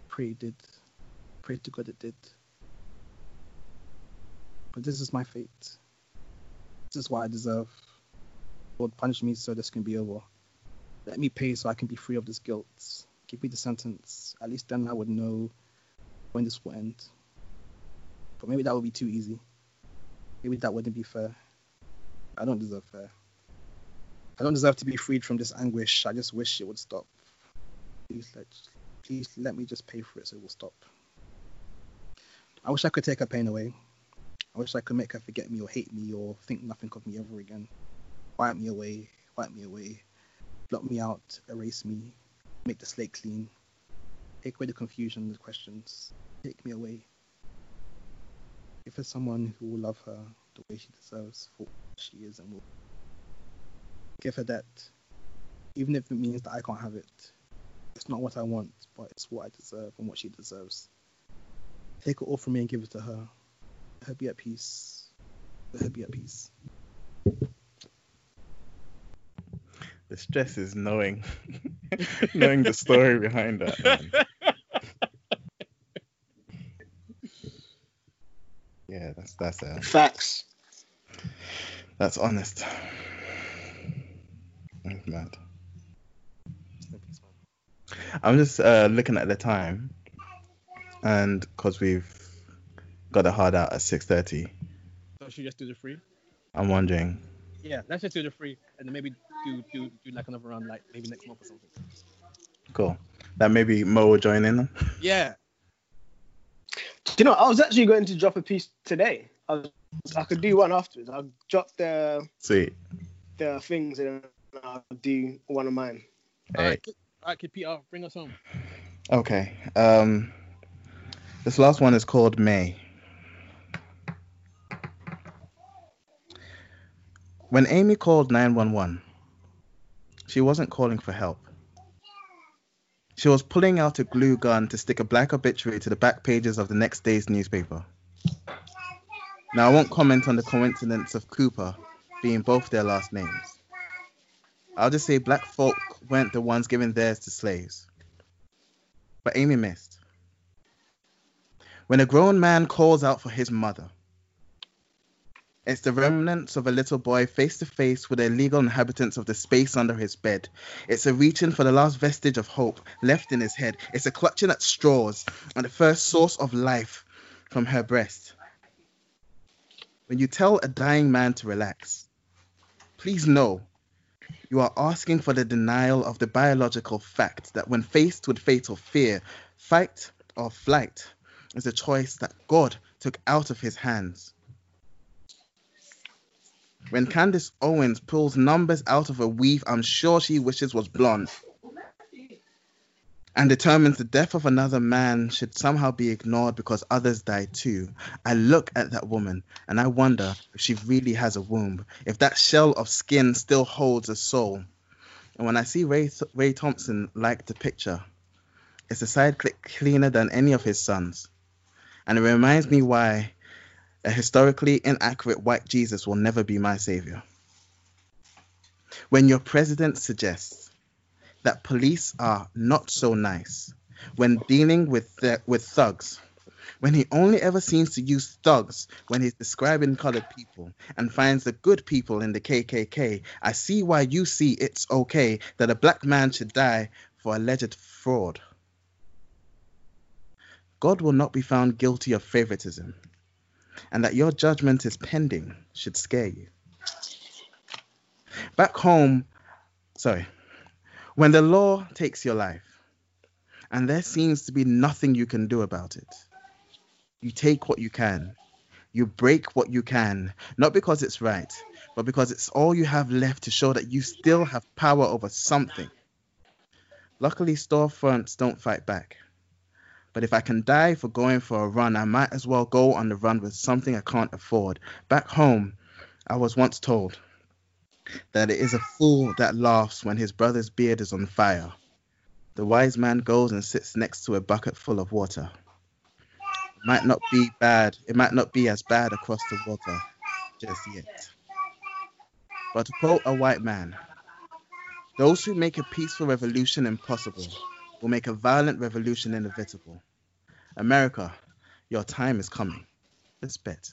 Pray it did. Pray to God it did. But this is my fate. This is what I deserve. Lord, punish me so this can be over. Let me pay so I can be free of this guilt. Give me the sentence. At least then I would know when this will end. But maybe that would be too easy. Maybe that wouldn't be fair. I don't deserve fair. I don't deserve to be freed from this anguish. I just wish it would stop. Please let, please let me just pay for it so it will stop. I wish I could take her pain away. I wish I could make her forget me or hate me or think nothing of me ever again. Wipe me away, wipe me away, block me out, erase me, make the slate clean, take away the confusion the questions, take me away. Give her someone who will love her the way she deserves for what she is and will. Give her that, even if it means that I can't have it. It's not what I want, but it's what I deserve and what she deserves. Take it all from me and give it to her. Let her be at peace. Let her be at peace. The stress is knowing knowing the story behind that. Man. Yeah, that's that's uh, Facts. that's honest. That's mad. I'm just uh, looking at the time, and because we've got a hard out at 6:30, So should we just do the free? I'm wondering. Yeah, let's just do the free, and then maybe do do do like another round, like maybe next month or something. Cool. That maybe Mo will join in. Yeah. Do you know, I was actually going to drop a piece today. I, was, I could do one afterwards. I'll drop the Sweet. the things and then I'll do one of mine. All Hey. right, kid- all right, kid Peter, bring us home. Okay. Um, this last one is called May. When Amy called 911, She wasn't calling for help. She was pulling out a glue gun to stick a black obituary to the back pages of the next day's newspaper. Now, I won't comment on the coincidence of Cooper being both their last names. I'll just say black folk weren't the ones giving theirs to slaves. But Amy missed. When a grown man calls out for his mother, it's the remnants of a little boy face to face with the illegal inhabitants of the space under his bed. It's a reaching for the last vestige of hope left in his head. It's a clutching at straws and the first source of life from her breast. When you tell a dying man to relax, please know you are asking for the denial of the biological fact that when faced with fatal fear, fight or flight is a choice that God took out of his hands. When Candace Owens pulls numbers out of a weave I'm sure she wishes was blonde and determines the death of another man should somehow be ignored because others died too, I look at that woman and I wonder if she really has a womb, if that shell of skin still holds a soul. And when I see Ray, Ray Thompson like the picture, it's a side click cleaner than any of his sons. And it reminds me why a historically inaccurate white Jesus will never be my savior. When your president suggests that police are not so nice when dealing with with thugs, when he only ever seems to use thugs when he's describing colored people and finds the good people in the KKK, I see why you see it's okay that a black man should die for alleged fraud. God will not be found guilty of favoritism and that your judgment is pending should scare you. Back home, sorry, when the law takes your life and there seems to be nothing you can do about it, you take what you can. You break what you can, not because it's right, but because it's all you have left to show that you still have power over something. Luckily, storefronts don't fight back. But if I can die for going for a run, I might as well go on the run with something I can't afford. Back home, I was once told that it is a fool that laughs when his brother's beard is on fire. The wise man goes and sits next to a bucket full of water. It might not be bad, it might not be as bad across the water just yet. But to quote a white man, those who make a peaceful revolution impossible will make a violent revolution inevitable. America, your time is coming. Let's bet.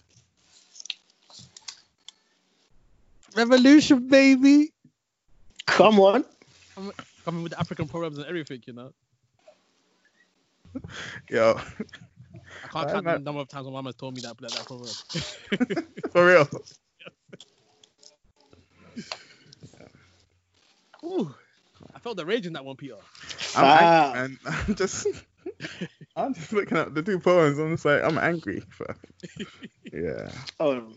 Revolution, baby. Come on. I'm coming with the African proverbs and everything, you know. Yo, I can't Why count the number of times my mom has told me that, that, that proverb. for real. Ooh, I felt the rage in that one, Peter. I'm Wow. angry. I'm just, I'm just looking at the two poems. I'm just like, I'm angry. fam. yeah. Oh,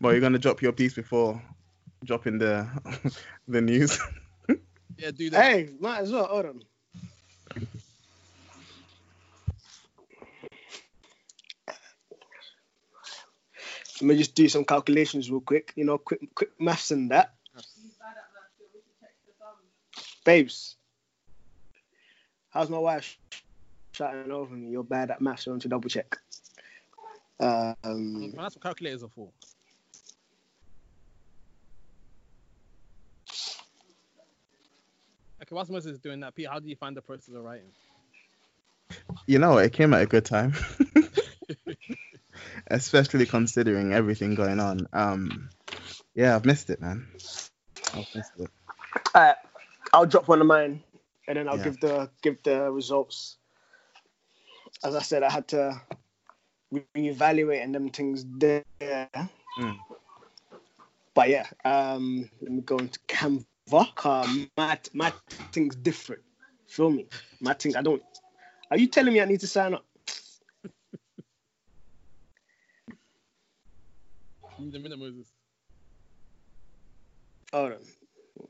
Well, you're gonna drop your piece before dropping the the news. Yeah, do that. hey, might as well. Hold on. Let me just do some calculations real quick. You know, quick, quick maths and that. Babes, how's my wife shouting over me? You're bad at maths. I want to double check. Um, Well, that's what calculators are for. Okay, whilst Moses is doing that, Pete, how do you find the process of writing? you know, it came at a good time, especially considering everything going on. Um, yeah, I've missed it, man. I've missed it. Alright, I'll drop one of mine, and then I'll Yeah. give the give the results. As I said, I had to reevaluate and them things there. Mm. But yeah, um, let me go into Canva. Um, my my thing's different. Feel me? My thing. I don't. Are you telling me I need to sign up? In the minute, Moses. Hold on.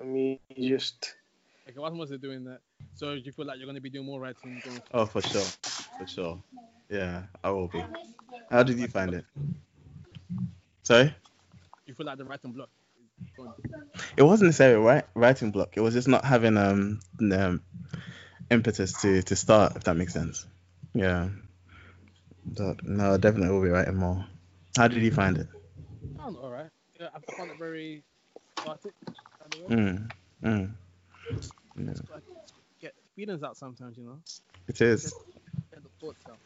Let me just. Okay, whilst Moses is doing that, so do you feel like you're going to be doing more writing going Oh, for sure, for sure. Yeah, I will be. How did you find it? Sorry. You feel like the writing block. It wasn't necessarily right writing block. It was just not having um, um impetus to to start. If that makes sense. Yeah. But no, definitely will be writing more. How did you find it? Sounds alright. Yeah, I found it very cathartic. kind of way. Mm, mm. Yeah, Just gotta Get feelings out sometimes, you know. it is. Get the thoughts out.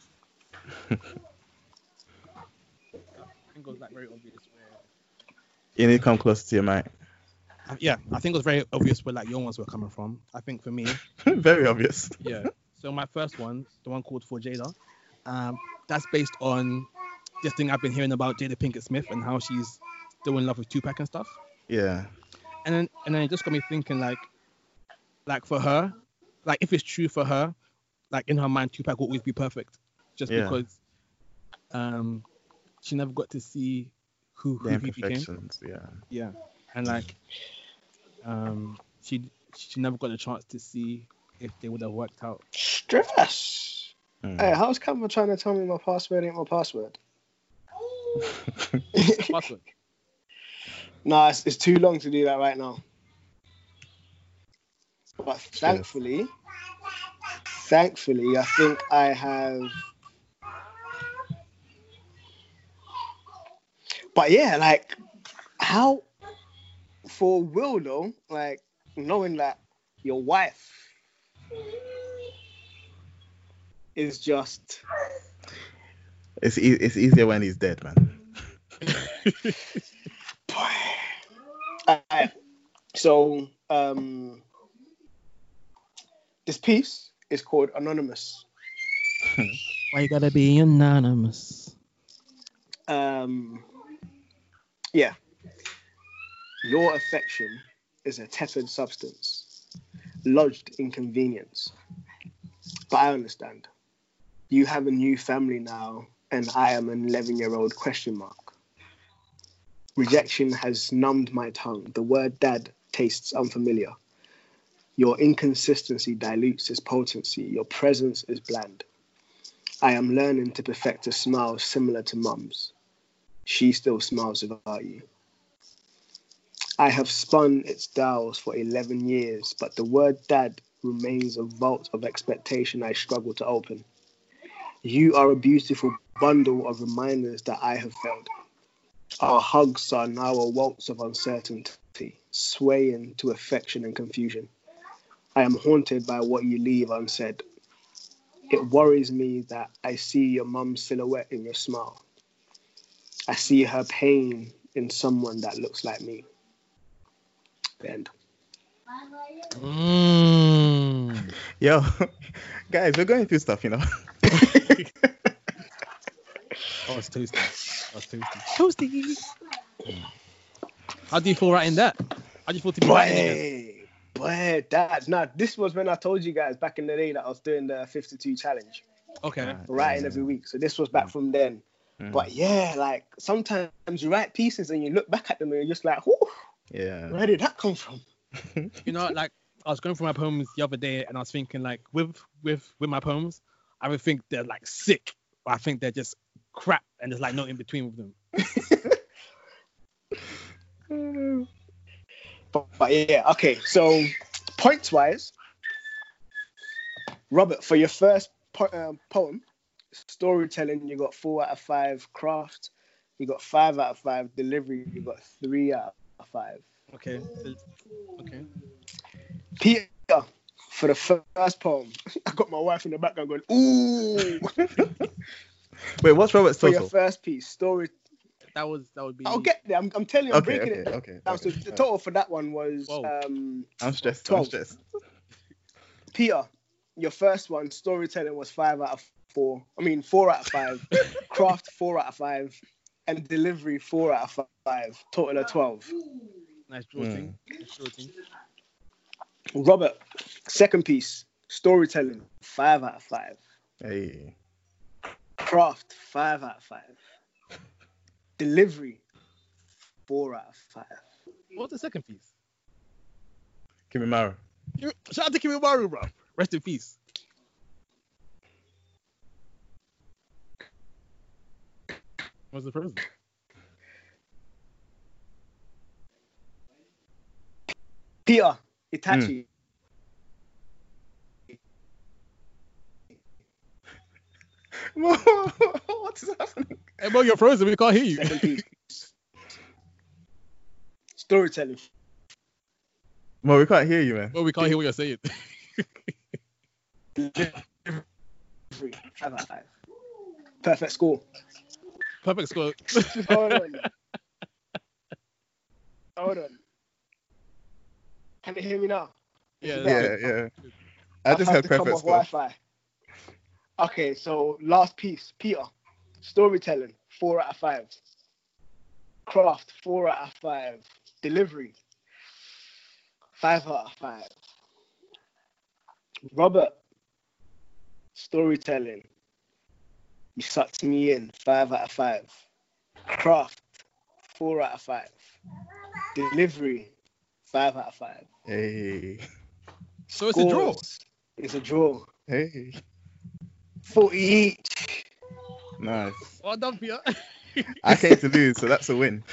I think it was like very obvious where. You need to come closer to your mic. Yeah, I think it was very obvious where like your ones were coming from. I think for me, Very obvious. yeah. So my first one, the one called For Jada, um, that's based on this thing I've been hearing about Jada Pinkett Smith and how she's still in love with Tupac and stuff. Yeah. And then and then it just got me thinking like, like for her, like if it's true for her, like in her mind Tupac will always be perfect, just Yeah. because, um, she never got to see who who The he became. Yeah. Yeah, and like, um, she she never got a chance to see if they would have worked out. Stress. Mm. Hey, how's Canva trying to tell me my password ain't my password? Password. Nah, it's, it's too long to do that right now. But thankfully, thankfully, I think I have. But yeah, like, how for Will though, like knowing that your wife is just It's e- it's easier when he's dead, man. Alright, So, um, this piece is called Anonymous. Why you gotta be anonymous? Um, yeah. Your affection is a tepid substance, lodged in convenience. But I understand. You have a new family now, and I am an 11 year old question mark. Rejection has numbed my tongue. The word dad tastes unfamiliar. Your inconsistency dilutes its potency. Your presence is bland. I am learning to perfect a smile similar to mum's. She still smiles without you. I have spun its dials for 11 years, but the word dad remains a vault of expectation I struggle to open. You are a beautiful bundle of reminders that I have failed. Our hugs are now a waltz of uncertainty, swaying to affection and confusion. I am haunted by what you leave unsaid. It worries me that I see your mum's silhouette in your smile. I see her pain in someone that looks like me. The end. Mm. Yo, guys, we're going through stuff, you know. Oh, it's toasty. Oh, it's toasty. Toasty. How do you feel writing that? How do you feel to be writing it? Boy, boy, that now this was when I told you guys back in the day that I was doing the 52 challenge, Okay. Right. writing every week. So this was back from then. Mm. But yeah, like sometimes you write pieces and you look back at them and you're just like, Whew, yeah. where did that come from? You know, like I was going through my poems the other day, and I was thinking, like, with with with my poems, I would think they're like sick, but I think they're just crap, and there's like no in between with them. But, but yeah, okay. So points wise, Robert, for your first po- um, poem, storytelling, you got four out of five. Craft, you got five out of five. Delivery, you got three out of five. Okay. Okay. Peter, for the first poem, I got my wife in the background going, "Ooh!" Wait, what's Robert's total? for your first piece, story. That was that would be. I'll get there. I'm, I'm telling you, I'm Okay, breaking okay, it okay. down. So okay. the total for that one was Whoa. um, I'm stressed. I'm 12. stressed. Peter, your first one, storytelling was five out of four. I mean, four out of five. Craft, four out of five. And delivery, four out of five. Total of 12. nice draw Hmm. thing. Nice draw thing. Robert, second piece, storytelling, five out of five. Hey. Craft, five out of five. Delivery, four out of five. What's the second piece? Kimimaro. Shout out to Kimimaro, bro. Rest in peace. What's the first one? Peter Itachi. Mm. what is happening? Hey, bro, you're frozen. We can't hear you. Storytelling. Well, we can't hear you, man. Bro, we can't hear what you're saying. Five out of five. Perfect score. Perfect score. Hold on. Hold on. Can you hear me now? yeah, Yeah, yeah. I I've just had had come perfect off score. Wi-Fi. Okay, so last piece, Peter. Storytelling, four out of five. Craft, four out of five. Delivery, five out of five. Robert, storytelling. You sucked me in, five out of five. Craft, four out of five. Delivery, five out of five. Hey, So it's a draw. It's a draw. hey, 40 each. Nice. Well done, Peter. I came to lose, so that's a win.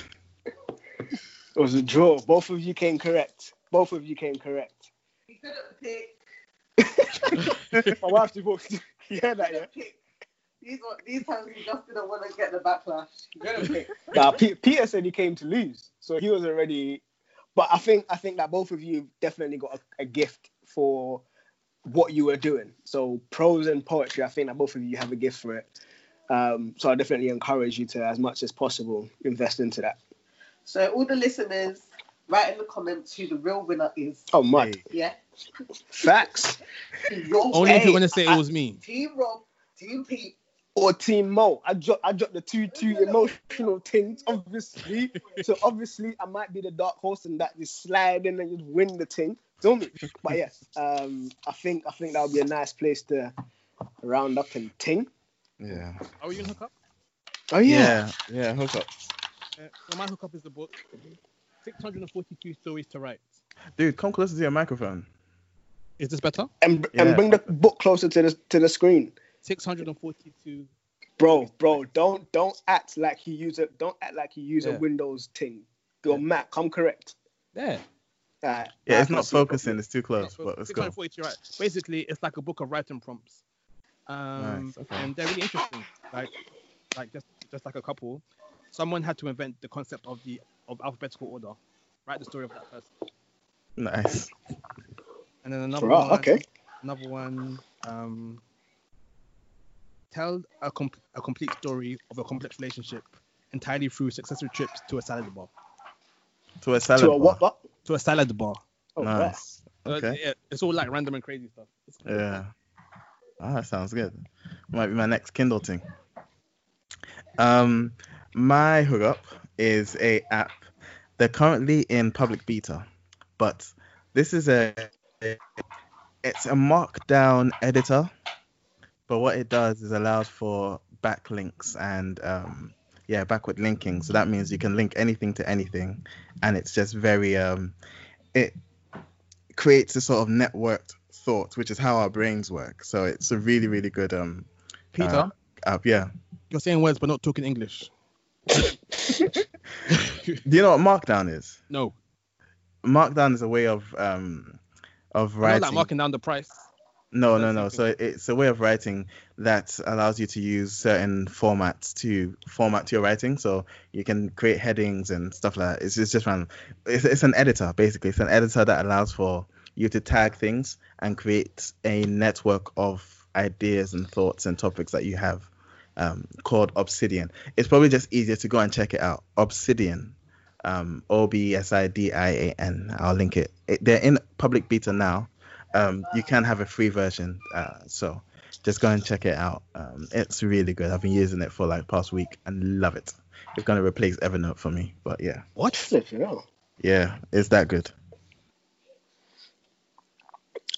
It was a draw. Both of you came correct. Both of you came correct. He couldn't pick. My wife just walked. You that, He yeah? couldn't pick. These these times he just didn't want to get the backlash. He couldn't pick. Nah, Pe- Peter said he came to lose, so he was already. But I think I think that both of you definitely got a, a gift for what you were doing. So prose and poetry, I think that both of you have a gift for it. Um, so I definitely encourage you to, as much as possible, invest into that. So all the listeners, write in the comments who the real winner is. Oh my, Yeah. facts Only if you're gonna say I- it was me. Team Rob, Team Pete. or Team Mo. I dropped I dropped the two two emotional things, obviously. so obviously I might be the dark horse and that just slide in and just win the thing. Feel me? But yes, um, I think I think that would be a nice place to round up and ting. Yeah. Are we gonna hook up? Oh Yeah. Yeah. Hook up. Uh, so my hookup is the book 642 Stories to Write. Dude, come closer to your microphone. Is this better? And Yeah. and bring the book closer to the to the screen. 642. Bro, bro, don't don't act like you use a don't act like you use Yeah. a Windows thing. Your Mac, I'm correct. Yeah. Alright, Yeah, it's not focusing. It's too close. So But let's go. 642 right. Basically, it's like a book of writing prompts. Um, Nice, okay. and they're really interesting. Like, like just just like a couple, someone had to invent the concept of the of alphabetical order. Write the story of that person. Nice. And then another Right, one. okay. Another one. Um, tell a, com- a complete story of a complex relationship entirely through successive trips to a salad bar. To a salad To a bar. what bar? To a salad bar. Oh, wow. nice. Uh, Okay. yeah, it's all like random and crazy stuff. It's cool. Yeah. Ah, that sounds good. Might be my next Kindle thing. Um, my hookup is a app. They're currently in public beta, but this is a it's a markdown editor. But what it does is allows for backlinks and um, yeah, backward linking. So that means you can link anything to anything, and it's just very um, it creates a sort of networked thought, which is how our brains work. So it's a really, really good um Peter, uh, app. Yeah. you're saying words but not talking English. Do you know what Markdown is? no, Markdown is a way of um of I'm writing. not like marking down the price. no, no, no. So it's a way of writing that allows you to use certain formats to format your writing. So you can create headings and stuff like that. It's, it's just random. It's, it's an editor basically. It's an editor that allows for you to tag things and create a network of ideas and thoughts and topics that you have um, called Obsidian. It's probably just easier to go and check it out. Obsidian. Um, O B S I D I A N. I'll link it. it. They're in public beta now. Um, you can have a free version. Uh, so just go and check it out. Um, it's really good. I've been using it for like past week and love it. It's gonna replace Evernote for me. But yeah, What? Flipping hell. yeah, it's that good.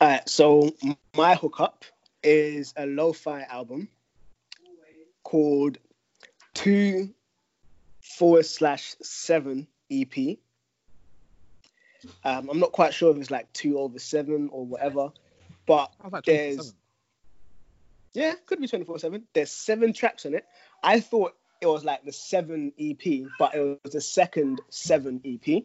All right, so my hookup is a lo-fi album called two forward slash seven EP. Um, I'm not quite sure if it's like two over seven or whatever, but I was like there's yeah, could be 24 seven. There's seven tracks on it. I thought it was like the seven EP, but it was the second seven EP.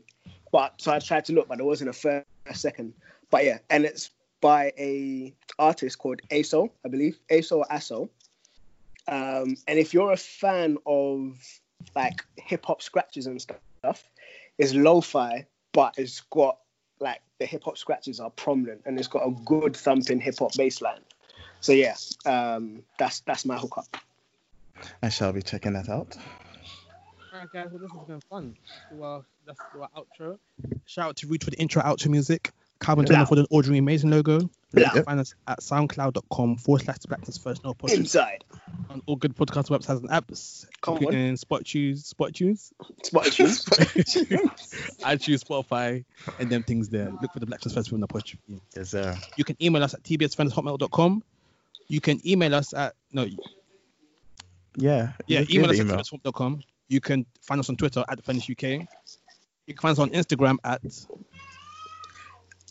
But so I tried to look, but there wasn't a first a second. But yeah, and it's by a artist called ASO, I believe, ASO or ASO. Um, and if you're a fan of like hip hop scratches and stuff, it's lo-fi, but it's got like the hip hop scratches are prominent and it's got a good thumping hip hop bass line. So yeah, um, that's that's my hookup. I shall be checking that out. Alright, guys, well, this has been fun. Well, that's our outro. Shout out to RUD for the intro outro music. Calvin Turner for the Audrey Amazing logo. Blah. Find us at soundcloud.com forward slash the Blacksmith's Furnace Podcast Inside. on all good podcast websites and apps, Come on. including Spot Choose, Spot Tunes, Spotify. iTunes, Spotify, and them things there. Look for the Blacksmith's Furnace with no apostrophe. Yes, sir. You can email us at tbsfriends@hotmail.com. You can email us at no, Yeah. yeah, email the us at tbsfriends.com. You can find us on Twitter at the Furnace UK. You can find us on Instagram at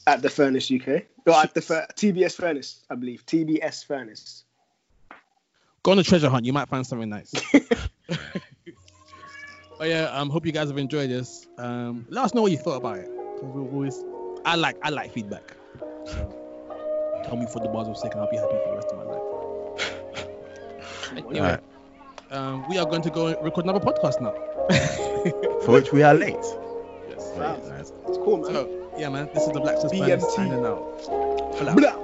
at the Furnace UK. No, at the Fur- TBS Furnace, I believe. TBS Furnace. go on a treasure hunt. You might find something nice. but yeah, um, hope you guys have enjoyed this. Um, let us know what you thought about it. 'cause we're always, I like, I like feedback. So tell me for the bars of sake, and I'll be happy for the rest of my life. Anyway, Alright. um, we are going to go and record another podcast now. For which we are late. yes. Wow. Nice. It's cool, man. So yeah, man, this is the Blacksmith's Furnace BMT. signing out. Fella. Blah.